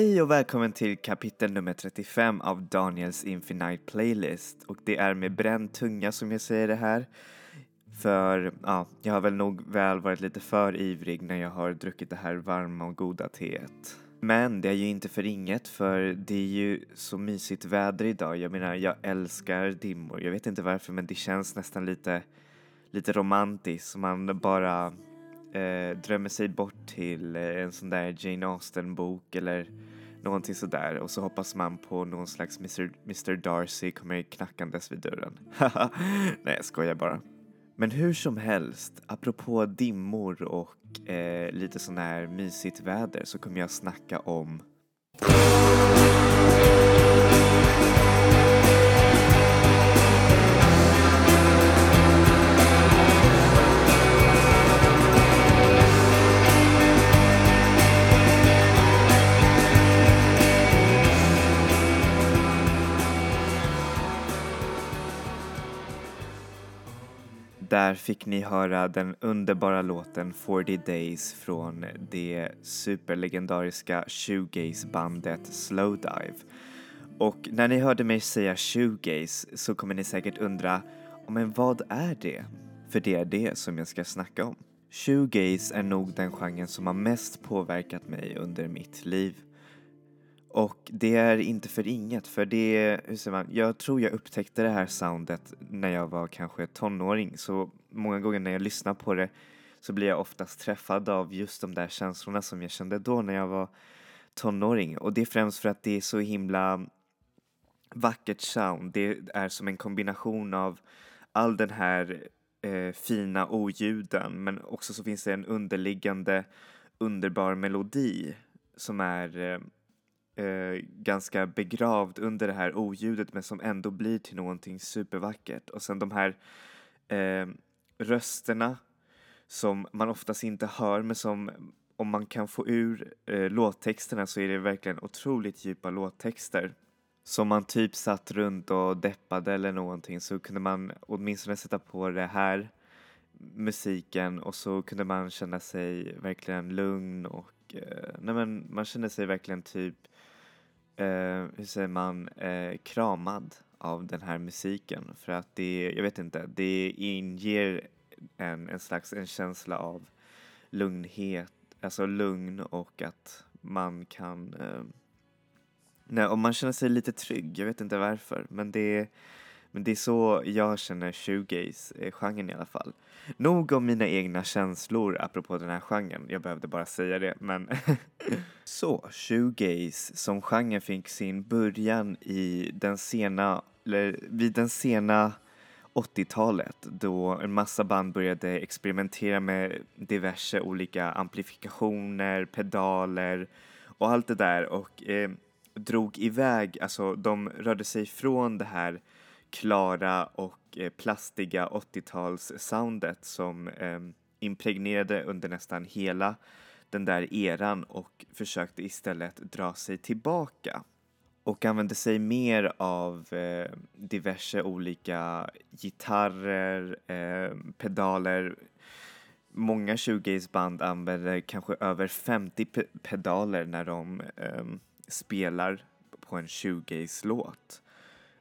Hej och välkommen till kapitel nummer 35 av Daniels Infinite Playlist och det är med bränd tunga som jag säger det här. För ja, jag har väl nog väl varit lite för ivrig när jag har druckit det här varma och goda teet. Men det är ju inte för inget för det är ju så mysigt väder idag. Jag menar, jag älskar dimmor. Jag vet inte varför men det känns nästan lite, lite romantiskt. Man bara eh, drömmer sig bort till eh, en sån där Jane Austen-bok eller någonting sådär och så hoppas man på någon slags Mr. Mr. Darcy kommer knackandes vid dörren. Nej, jag skojar bara. Men hur som helst, apropå dimmor och eh, lite sån här mysigt väder så kommer jag snacka om Där fick ni höra den underbara låten 40 Days från det superlegendariska shoegaze-bandet Slowdive. Och när ni hörde mig säga shoegaze så kommer ni säkert undra, men vad är det? För det är det som jag ska snacka om. Shoegaze är nog den genren som har mest påverkat mig under mitt liv. Och det är inte för inget, för det, hur säger man, jag tror jag upptäckte det här soundet när jag var kanske tonåring, så många gånger när jag lyssnar på det så blir jag oftast träffad av just de där känslorna som jag kände då när jag var tonåring. Och det är främst för att det är så himla vackert sound. Det är som en kombination av all den här eh, fina oljuden men också så finns det en underliggande underbar melodi som är eh, eh, ganska begravd under det här oljudet men som ändå blir till någonting supervackert. Och sen de här eh, rösterna som man oftast inte hör men som om man kan få ur eh, låttexterna så är det verkligen otroligt djupa låttexter. Som man typ satt runt och deppade eller någonting så kunde man åtminstone sätta på det här musiken och så kunde man känna sig verkligen lugn och eh, nej men man kände sig verkligen typ eh, hur säger man, eh, kramad av den här musiken. För att det, jag vet inte, det inger en, en slags en känsla av lugnhet, alltså lugn och att man kan, eh, nej, om man känner sig lite trygg, jag vet inte varför, men det men det är så jag känner shoegaze-genren eh, i alla fall. Nog om mina egna känslor apropå den här genren, jag behövde bara säga det, men Så, shoegaze som genre fick sin början i den sena, eller vid den sena 80-talet då en massa band började experimentera med diverse olika amplifikationer, pedaler och allt det där och eh, drog iväg, alltså de rörde sig från det här klara och eh, plastiga 80-tals-soundet som eh, impregnerade under nästan hela den där eran och försökte istället dra sig tillbaka och använde sig mer av eh, diverse olika gitarrer, eh, pedaler. Många shoegaze-band använder kanske över 50 pe pedaler när de eh, spelar på en shoegaze-låt.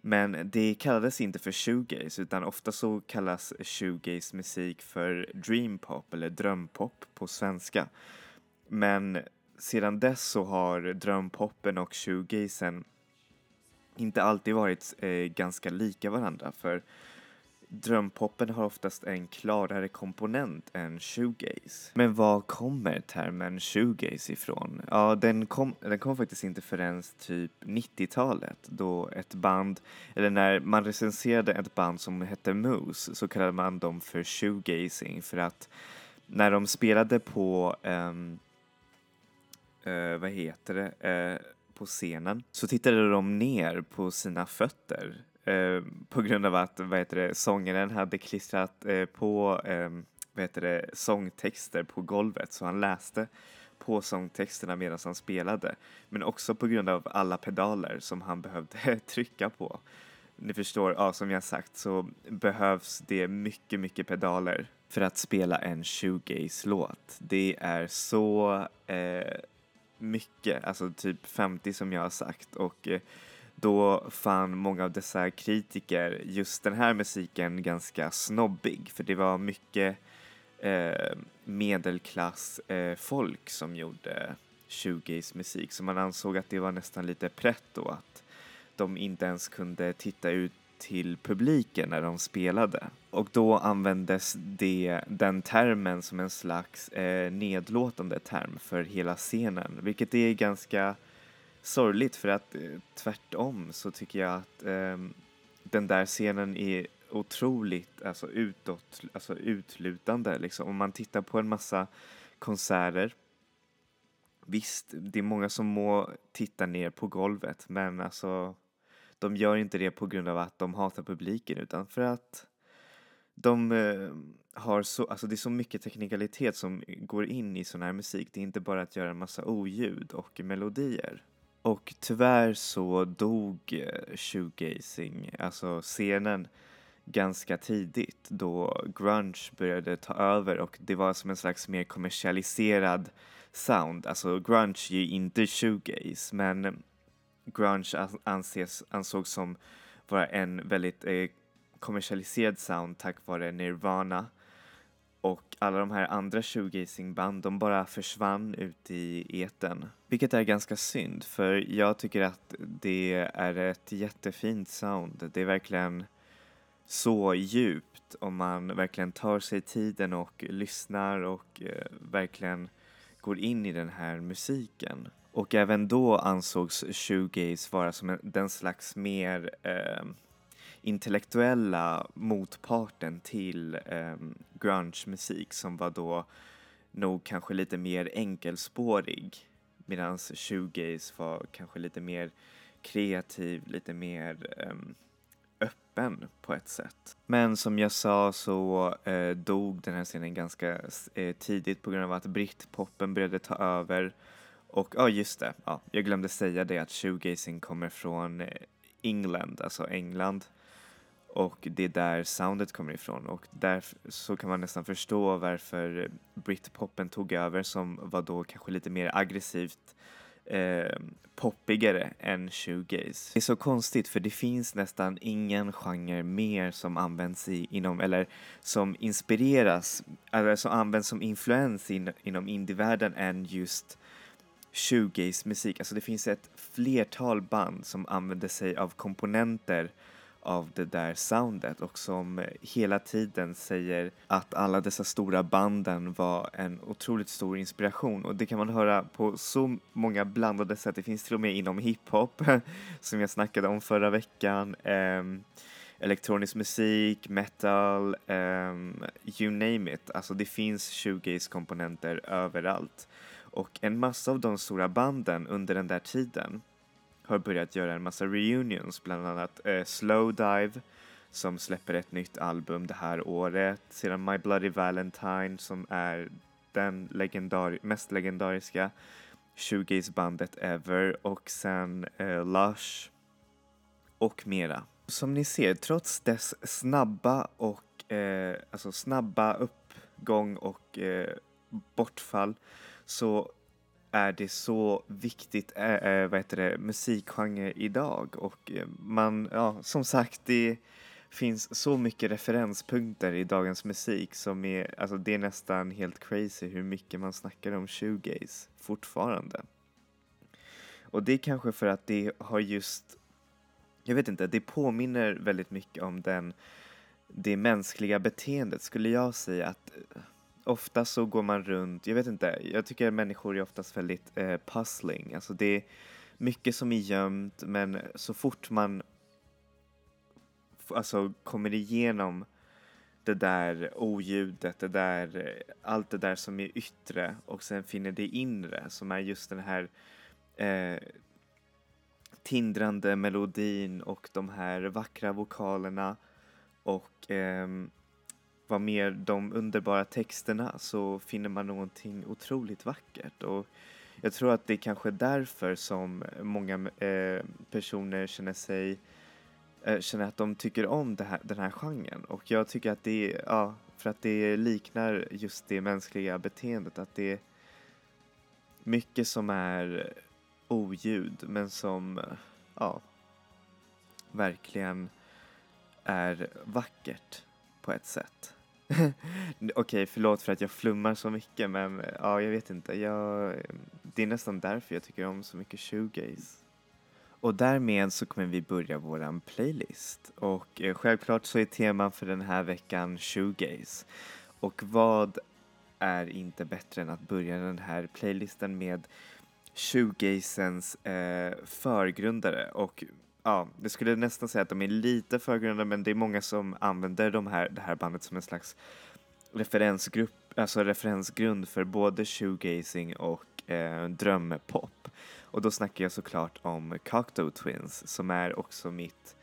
Men det kallades inte för shoegaze utan ofta så kallas shoegaze musik för dreampop eller drömpop på svenska. Men sedan dess så har drömpoppen och shoegazen inte alltid varit eh, ganska lika varandra för drömpoppen har oftast en klarare komponent än shoegaze. Men var kommer termen shoegaze ifrån? Ja, den kom, den kom faktiskt inte förrän typ 90-talet då ett band, eller när man recenserade ett band som hette Moose så kallade man dem för shoegazing för att när de spelade på um, uh, vad heter det, uh, på scenen så tittade de ner på sina fötter Eh, på grund av att vad heter det, sångaren hade klistrat eh, på eh, vad heter det, sångtexter på golvet så han läste på sångtexterna medan han spelade men också på grund av alla pedaler som han behövde trycka på. Ni förstår, ja, som jag sagt så behövs det mycket, mycket pedaler för att spela en shoegaze-låt. Det är så eh, mycket, alltså typ 50 som jag har sagt och eh, då fann många av dessa kritiker just den här musiken ganska snobbig för det var mycket eh, medelklassfolk eh, som gjorde shoegaze musik så man ansåg att det var nästan lite pretto att de inte ens kunde titta ut till publiken när de spelade. Och då användes det, den termen som en slags eh, nedlåtande term för hela scenen, vilket är ganska sorgligt för att eh, tvärtom så tycker jag att eh, den där scenen är otroligt alltså utåt, alltså utlutande liksom. Om man tittar på en massa konserter Visst, det är många som må titta ner på golvet men alltså de gör inte det på grund av att de hatar publiken utan för att de eh, har så, alltså det är så mycket teknikalitet som går in i sån här musik. Det är inte bara att göra en massa oljud och melodier. Och tyvärr så dog eh, shoegazing, alltså scenen, ganska tidigt då grunge började ta över och det var som en slags mer kommersialiserad sound. Alltså grunge är ju inte shoegaze men grunge anses, ansågs som vara en väldigt eh, kommersialiserad sound tack vare Nirvana och alla de här andra shoegazingband de bara försvann ut i eten. Vilket är ganska synd för jag tycker att det är ett jättefint sound. Det är verkligen så djupt om man verkligen tar sig tiden och lyssnar och eh, verkligen går in i den här musiken. Och även då ansågs shoegaze vara som en, den slags mer eh, intellektuella motparten till eh, grunge-musik som var då nog kanske lite mer enkelspårig medan shoegaze var kanske lite mer kreativ, lite mer eh, öppen på ett sätt. Men som jag sa så eh, dog den här scenen ganska eh, tidigt på grund av att britpopen började ta över och ja, just det. Ja, jag glömde säga det att shoegazing kommer från eh, England, alltså England. Och det är där soundet kommer ifrån och där så kan man nästan förstå varför britpopen tog över som var då kanske lite mer aggressivt eh, poppigare än shoegaze. Det är så konstigt för det finns nästan ingen genre mer som används i, inom, eller som inspireras, eller som används som influens in, inom indievärlden än just shoegaze-musik. Alltså det finns ett flertal band som använder sig av komponenter av det där soundet och som hela tiden säger att alla dessa stora banden var en otroligt stor inspiration och det kan man höra på så många blandade sätt. Det finns till och med inom hiphop som jag snackade om förra veckan. Um, elektronisk musik, metal, um, you name it. Alltså det finns shoegaze-komponenter överallt. Och en massa av de stora banden under den där tiden har börjat göra en massa reunions, bland annat eh, Slowdive som släpper ett nytt album det här året. Sedan My Bloody Valentine som är den legendar mest legendariska shoegaze-bandet ever och sen eh, Lush och mera. Som ni ser, trots dess snabba och eh, alltså snabba uppgång och eh, bortfall så är det så viktigt äh, vad heter det, musikgenre idag och eh, man, ja som sagt det finns så mycket referenspunkter i dagens musik som är, alltså det är nästan helt crazy hur mycket man snackar om shoegaze fortfarande. Och det är kanske för att det har just, jag vet inte, det påminner väldigt mycket om den, det mänskliga beteendet skulle jag säga att ofta så går man runt, jag vet inte, jag tycker att människor är oftast väldigt eh, puzzling. Alltså det är mycket som är gömt men så fort man alltså kommer igenom det där oljudet, det där, allt det där som är yttre och sen finner det inre som är just den här eh, tindrande melodin och de här vackra vokalerna och eh, vad mer de underbara texterna så finner man någonting otroligt vackert. Och jag tror att det är kanske därför som många eh, personer känner sig eh, känner att de tycker om här, den här genren. Och jag tycker att det är, ja, för att det liknar just det mänskliga beteendet. Att det är mycket som är oljud men som, ja, verkligen är vackert på ett sätt. Okej, okay, förlåt för att jag flummar så mycket men eh, ja, jag vet inte. Jag, det är nästan därför jag tycker om så mycket shoegaze. Och därmed så kommer vi börja våran playlist. Och eh, självklart så är teman för den här veckan shoegaze. Och vad är inte bättre än att börja den här playlisten med shoegazens eh, förgrundare och ja, det skulle nästan säga att de är lite förgrundade men det är många som använder de här, det här bandet som en slags referensgrupp, alltså referensgrund för både shoegazing och eh, drömpop. Och då snackar jag såklart om Cocteau Twins som är också mitt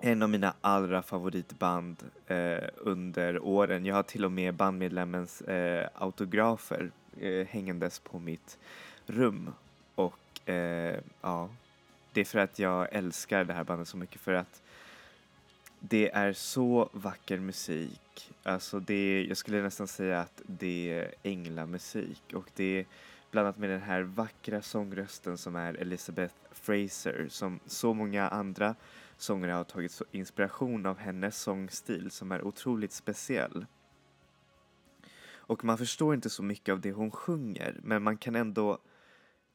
en av mina allra favoritband eh, under åren. Jag har till och med bandmedlemmens eh, autografer eh, hängandes på mitt rum. Och eh, ja, det är för att jag älskar det här bandet så mycket för att det är så vacker musik. Alltså det, jag skulle nästan säga att det är änglamusik och det är blandat med den här vackra sångrösten som är Elizabeth Fraser som så många andra sångare har tagit inspiration av hennes sångstil som är otroligt speciell. Och man förstår inte så mycket av det hon sjunger men man kan ändå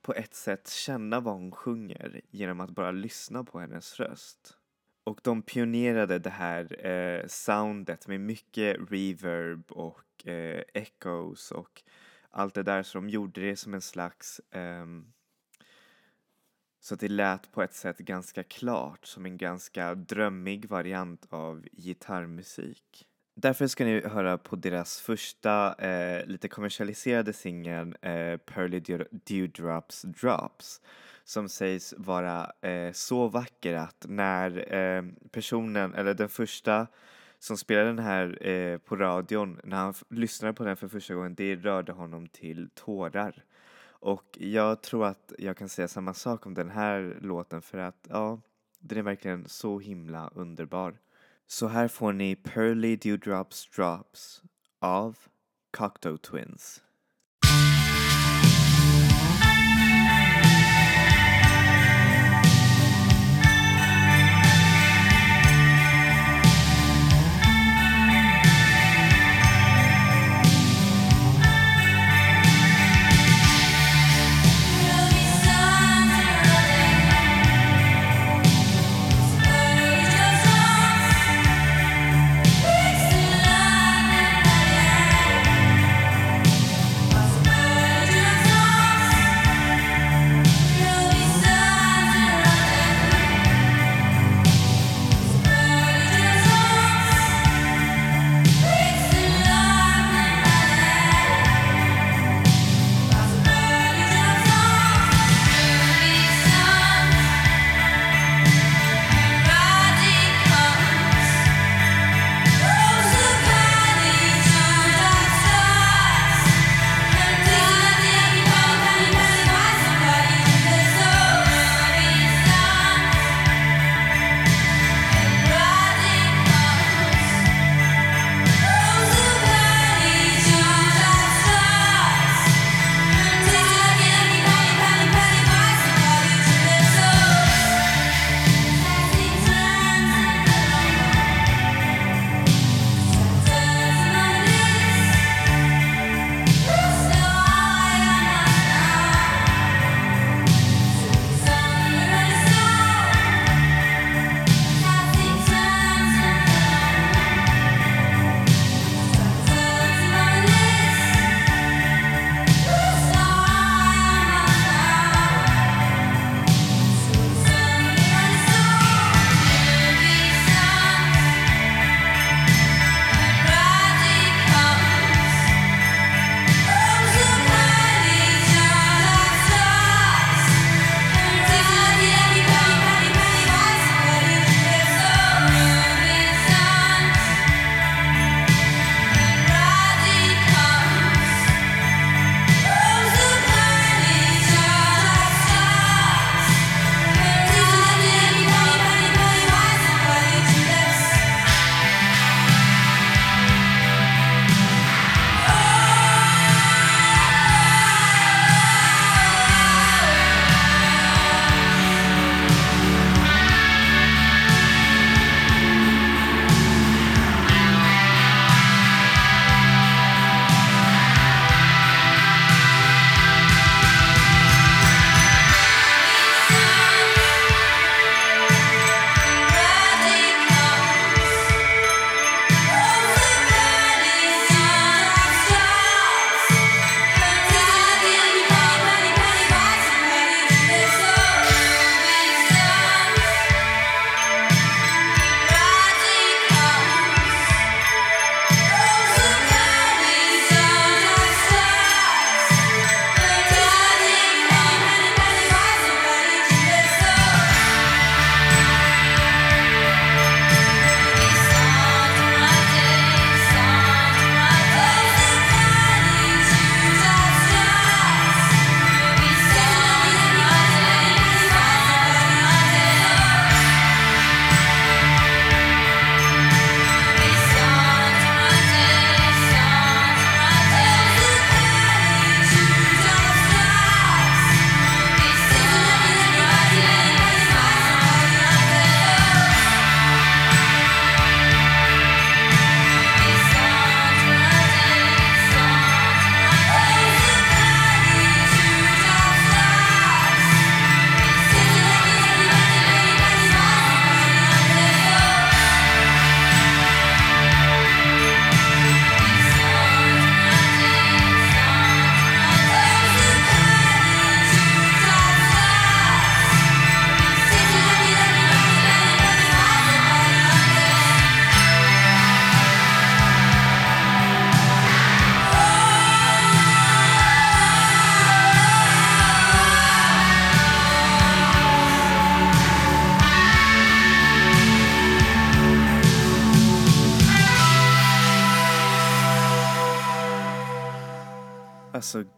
på ett sätt känna vad hon sjunger genom att bara lyssna på hennes röst. Och de pionerade det här eh, soundet med mycket reverb och eh, echoes och allt det där så de gjorde det som en slags eh, så att det lät på ett sätt ganska klart som en ganska drömmig variant av gitarrmusik. Därför ska ni höra på deras första eh, lite kommersialiserade singel eh, Pearly Dewdrops Drops som sägs vara eh, så vacker att när eh, personen, eller den första som spelade den här eh, på radion, när han lyssnade på den för första gången, det rörde honom till tårar. Och jag tror att jag kan säga samma sak om den här låten för att ja, den är verkligen så himla underbar. Så här får ni Pearly Dewdrops Drops av Cocteau Twins.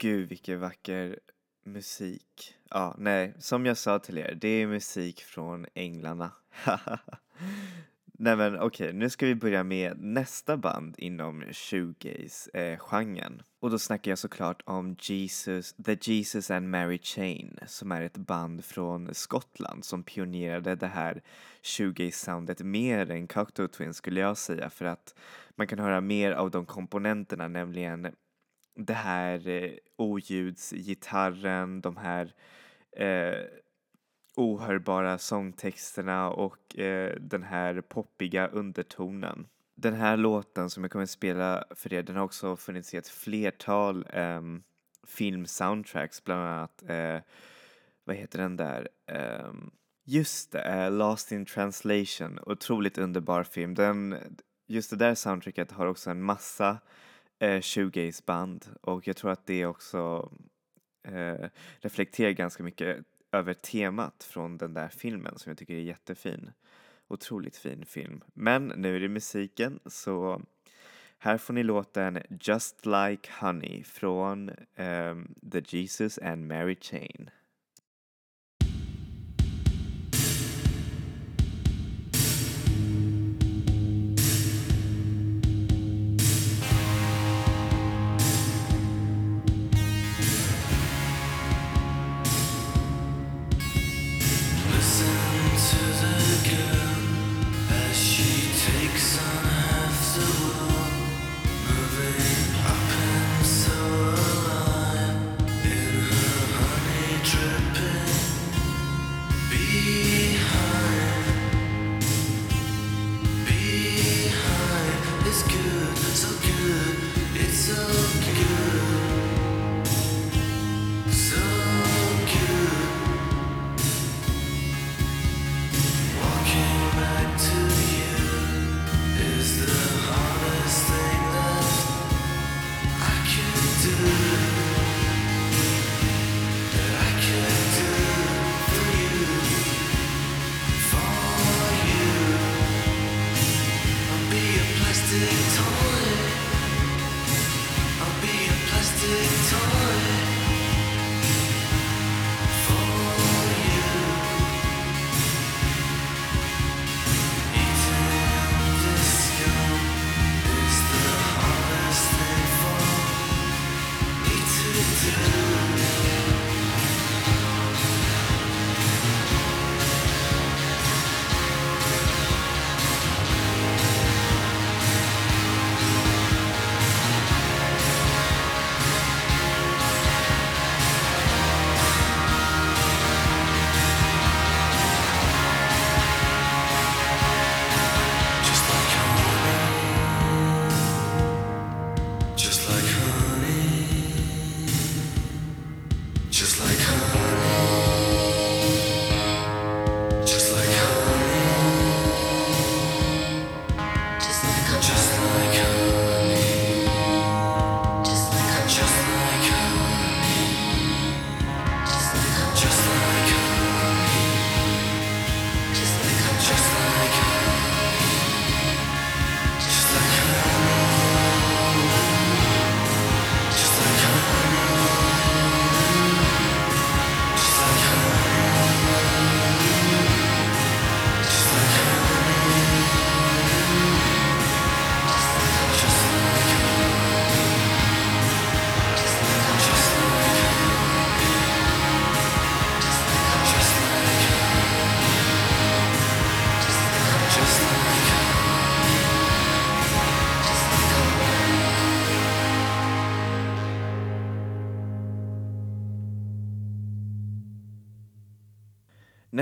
Gud vilken vacker musik. Ja, nej, som jag sa till er, det är musik från Änglarna. nej men okej, okay, nu ska vi börja med nästa band inom shoegaze-genren. Och då snackar jag såklart om Jesus, The Jesus and Mary Chain som är ett band från Skottland som pionerade det här shoegaze-soundet mer än Cocteau Twins skulle jag säga för att man kan höra mer av de komponenterna, nämligen det här eh, oljudsgitarren, de här eh, ohörbara sångtexterna och eh, den här poppiga undertonen. Den här låten som jag kommer att spela för er, den har också funnits i ett flertal eh, filmsoundtracks, bland annat, eh, vad heter den där? Eh, just det, eh, Lost in translation, otroligt underbar film. Den, just det där soundtracket har också en massa eh, shoegaze-band och jag tror att det också eh, reflekterar ganska mycket över temat från den där filmen som jag tycker är jättefin. Otroligt fin film. Men nu är det musiken så här får ni låten Just Like Honey från um, The Jesus and Mary Chain.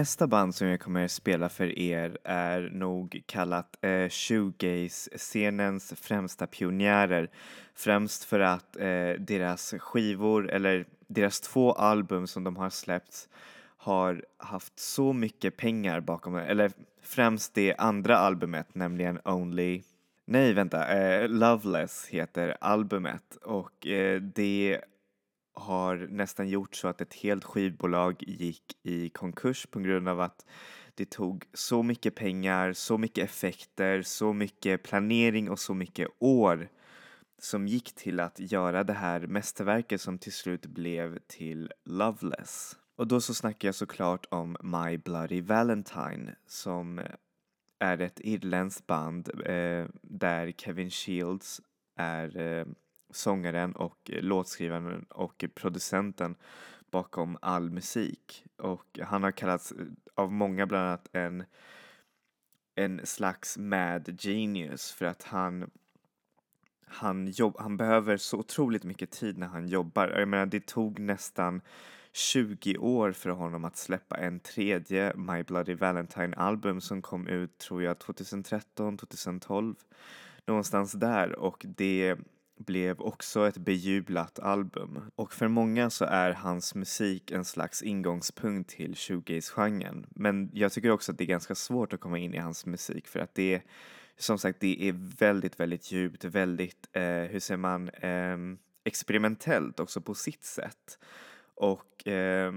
Nästa band som jag kommer spela för er är nog kallat eh, shoegaze-scenens främsta pionjärer. Främst för att eh, deras skivor, eller deras två album som de har släppt har haft så mycket pengar bakom det, eller främst det andra albumet, nämligen Only Nej, vänta, eh, Loveless heter albumet och eh, det har nästan gjort så att ett helt skivbolag gick i konkurs på grund av att det tog så mycket pengar, så mycket effekter, så mycket planering och så mycket år som gick till att göra det här mästerverket som till slut blev till Loveless. Och då så snackar jag såklart om My Bloody Valentine som är ett irländskt band eh, där Kevin Shields är eh, sångaren och eh, låtskrivaren och producenten bakom all musik. Och han har kallats eh, av många bland annat en, en slags mad genius för att han han, jobb, han behöver så otroligt mycket tid när han jobbar. Jag menar, det tog nästan 20 år för honom att släppa en tredje My Bloody Valentine-album som kom ut, tror jag, 2013, 2012. Någonstans där och det blev också ett bejublat album. Och för många så är hans musik en slags ingångspunkt till shoegaze-genren. Men jag tycker också att det är ganska svårt att komma in i hans musik för att det är som sagt, det är väldigt, väldigt djupt, väldigt, eh, hur säger man, eh, experimentellt också på sitt sätt. Och eh,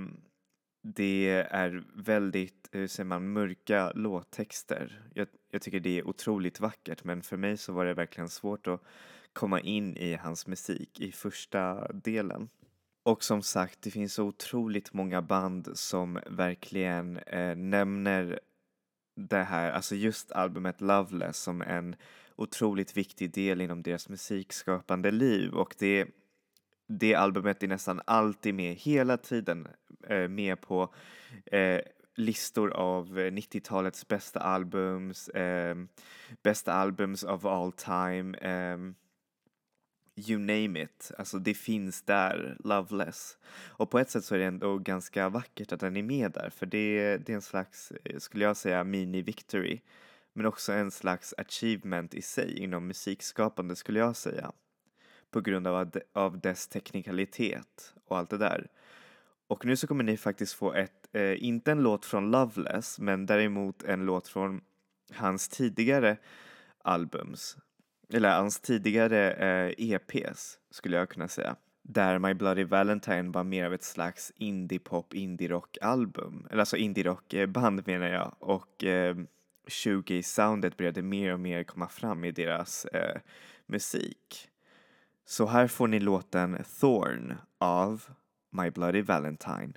det är väldigt, hur säger man, mörka låttexter. Jag, jag tycker det är otroligt vackert men för mig så var det verkligen svårt att komma in i hans musik i första delen. Och som sagt, det finns så otroligt många band som verkligen eh, nämner det här, alltså just albumet Loveless som en otroligt viktig del inom deras musikskapande liv och det, det albumet är nästan alltid med hela tiden eh, med på eh, listor av eh, 90-talets bästa albums, eh, bästa albums of all time, eh, you name it, alltså det finns där, Loveless. Och på ett sätt så är det ändå ganska vackert att den är med där för det, det är en slags, eh, skulle jag säga, mini-victory. Men också en slags achievement i sig inom musikskapande skulle jag säga. På grund av, av dess teknikalitet och allt det där. Och nu så kommer ni faktiskt få ett, eh, inte en låt från Loveless, men däremot en låt från hans tidigare albums eller hans tidigare eh, EPs skulle jag kunna säga. Där My Bloody Valentine var mer av ett slags indie-pop, indie-rock-album. Eller alltså indie-rock-band menar jag. Och eh, shoegaze-soundet började mer och mer komma fram i deras eh, musik. Så här får ni låten Thorn av My Bloody Valentine.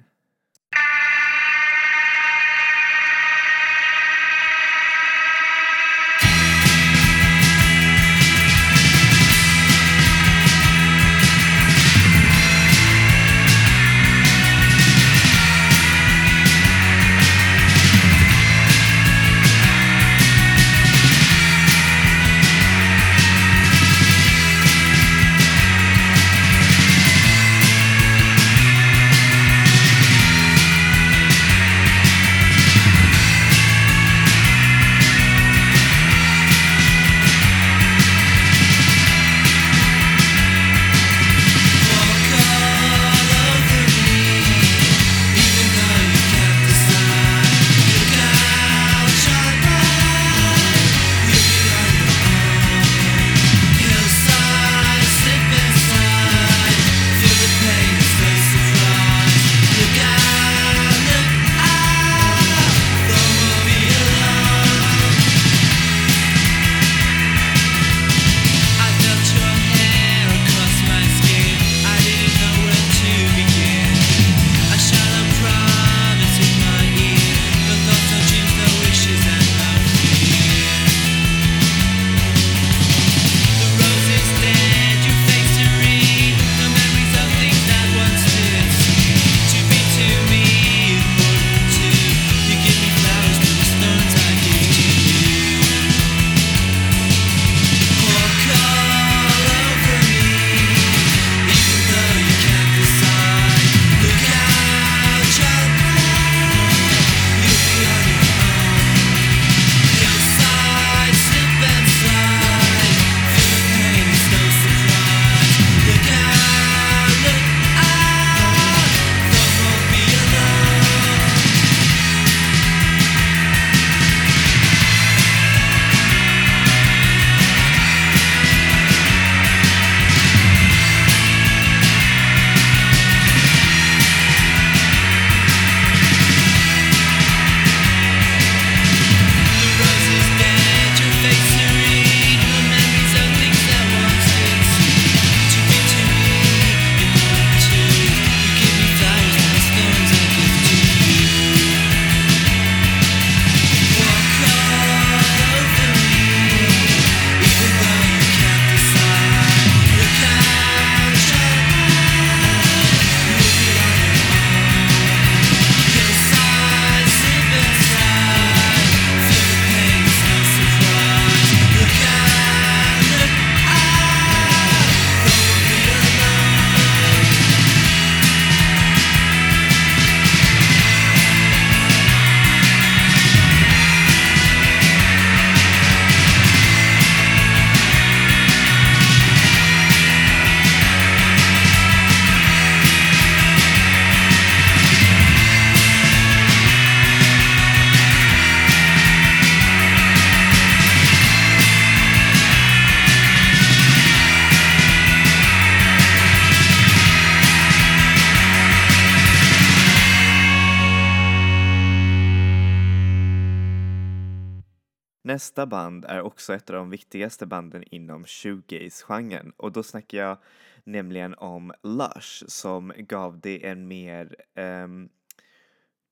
Nästa band är också ett av de viktigaste banden inom shoegaze-genren och då snackar jag nämligen om Lush som gav det en mer um,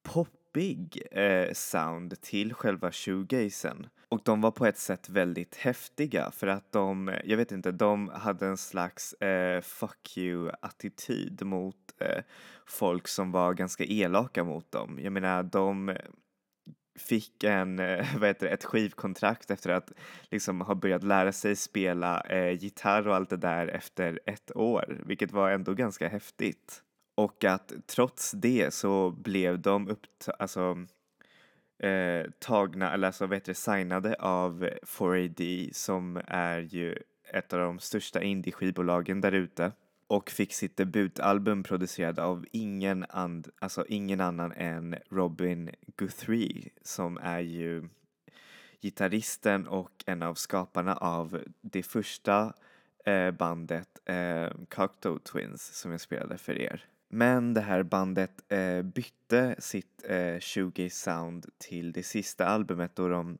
poppig uh, sound till själva shoegazen. Och de var på ett sätt väldigt häftiga för att de, jag vet inte, de hade en slags uh, fuck you-attityd mot uh, folk som var ganska elaka mot dem. Jag menar, de fick en, eh, vad heter det, ett skivkontrakt efter att liksom ha börjat lära sig spela eh, gitarr och allt det där efter ett år, vilket var ändå ganska häftigt. Och att trots det så blev de uppt- alltså, eh, tagna, eller alltså vad heter det, signade av 4AD som är ju ett av de största indie-skivbolagen där ute och fick sitt debutalbum producerad av ingen, and, alltså ingen annan än Robin Guthrie som är ju gitarristen och en av skaparna av det första eh, bandet eh, Cocteau Twins som jag spelade för er. Men det här bandet eh, bytte sitt eh, 20 sound till det sista albumet då de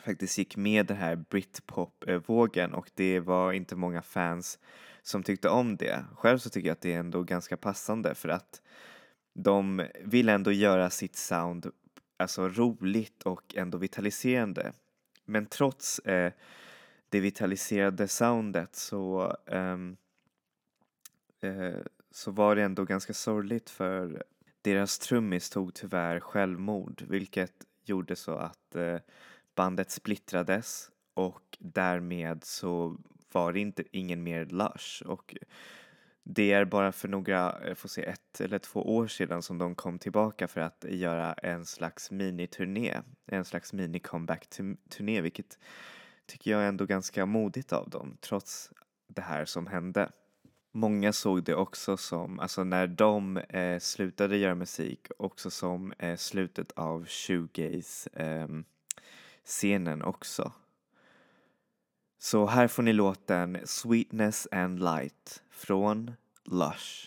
faktiskt gick med den här britpop-vågen och det var inte många fans som tyckte om det. Själv så tycker jag att det är ändå ganska passande för att de vill ändå göra sitt sound alltså roligt och ändå vitaliserande. Men trots eh, det vitaliserade soundet så, um, eh, så var det ändå ganska sorgligt för deras trummis tog tyvärr självmord vilket gjorde så att eh, bandet splittrades och därmed så var det inte ingen mer Lush och det är bara för några, jag får se ett eller två år sedan som de kom tillbaka för att göra en slags miniturné, en slags mini-comeback-turné vilket tycker jag är ändå ganska modigt av dem trots det här som hände. Många såg det också som, alltså när de eh, slutade göra musik, också som eh, slutet av shoegaze-scenen ehm, eh, också. Så här får ni låten Sweetness and Light från Lush.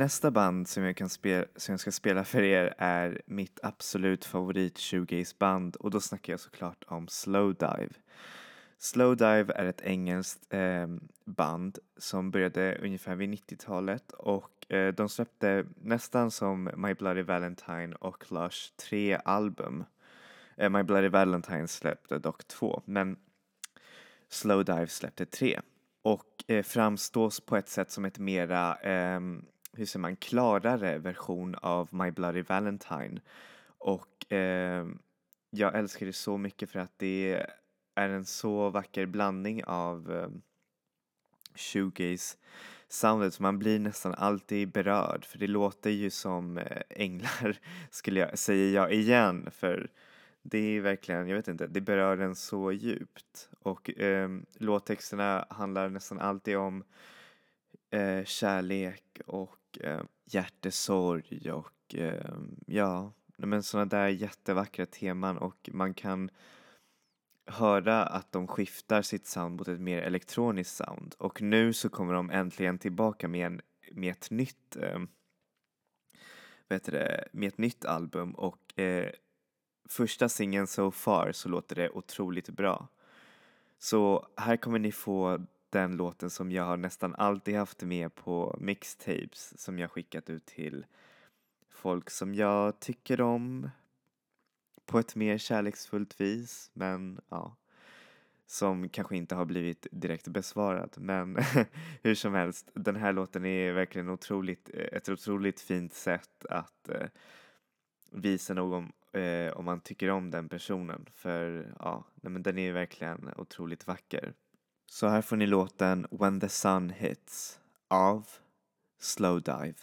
Nästa band som jag, kan spela, som jag ska spela för er är mitt absolut favorit shoegaze-band och då snackar jag såklart om Slowdive. Slowdive är ett engelskt eh, band som började ungefär vid 90-talet och eh, de släppte nästan som My Bloody Valentine och Lush tre album. Eh, My Bloody Valentine släppte dock två men Slowdive släppte tre och eh, framstås på ett sätt som ett mera ehm, hur säger man, klarare version av My Bloody Valentine. Och eh, jag älskar det så mycket för att det är en så vacker blandning av eh, shoegaze soundet så man blir nästan alltid berörd. För det låter ju som eh, änglar skulle jag säga jag igen. För det är verkligen, jag vet inte, det berör en så djupt. Och eh, låttexterna handlar nästan alltid om eh, kärlek och eh, hjärtesorg och eh, ja, men sådana där jättevackra teman och man kan höra att de skiftar sitt sound mot ett mer elektroniskt sound och nu så kommer de äntligen tillbaka med, en, med ett nytt eh, vet det, med ett nytt album och eh, första singeln So far så låter det otroligt bra. Så här kommer ni få den låten som jag har nästan alltid haft med på mixtapes som jag skickat ut till folk som jag tycker om på ett mer kärleksfullt vis men ja som kanske inte har blivit direkt besvarad men hur som helst den här låten är verkligen otroligt, ett otroligt fint sätt att eh, visa någon eh, om man tycker om den personen för ja, nej, men den är verkligen otroligt vacker. Så här får ni låten When the sun hits av Slowdive.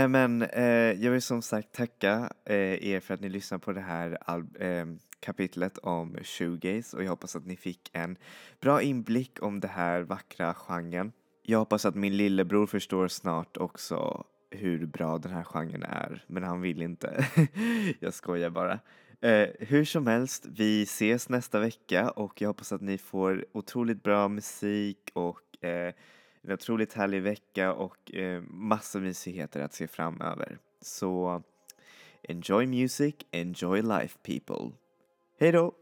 Nej men eh, jag vill som sagt tacka eh, er för att ni lyssnar på det här eh, kapitlet om shoegaze och jag hoppas att ni fick en bra inblick om det här vackra genren. Jag hoppas att min lillebror förstår snart också hur bra den här genren är, men han vill inte. jag skojar bara. Eh, hur som helst, vi ses nästa vecka och jag hoppas att ni får otroligt bra musik och eh, en otroligt härlig vecka och eh, massa mysigheter att se framöver. Så enjoy music, enjoy life people. Hej då!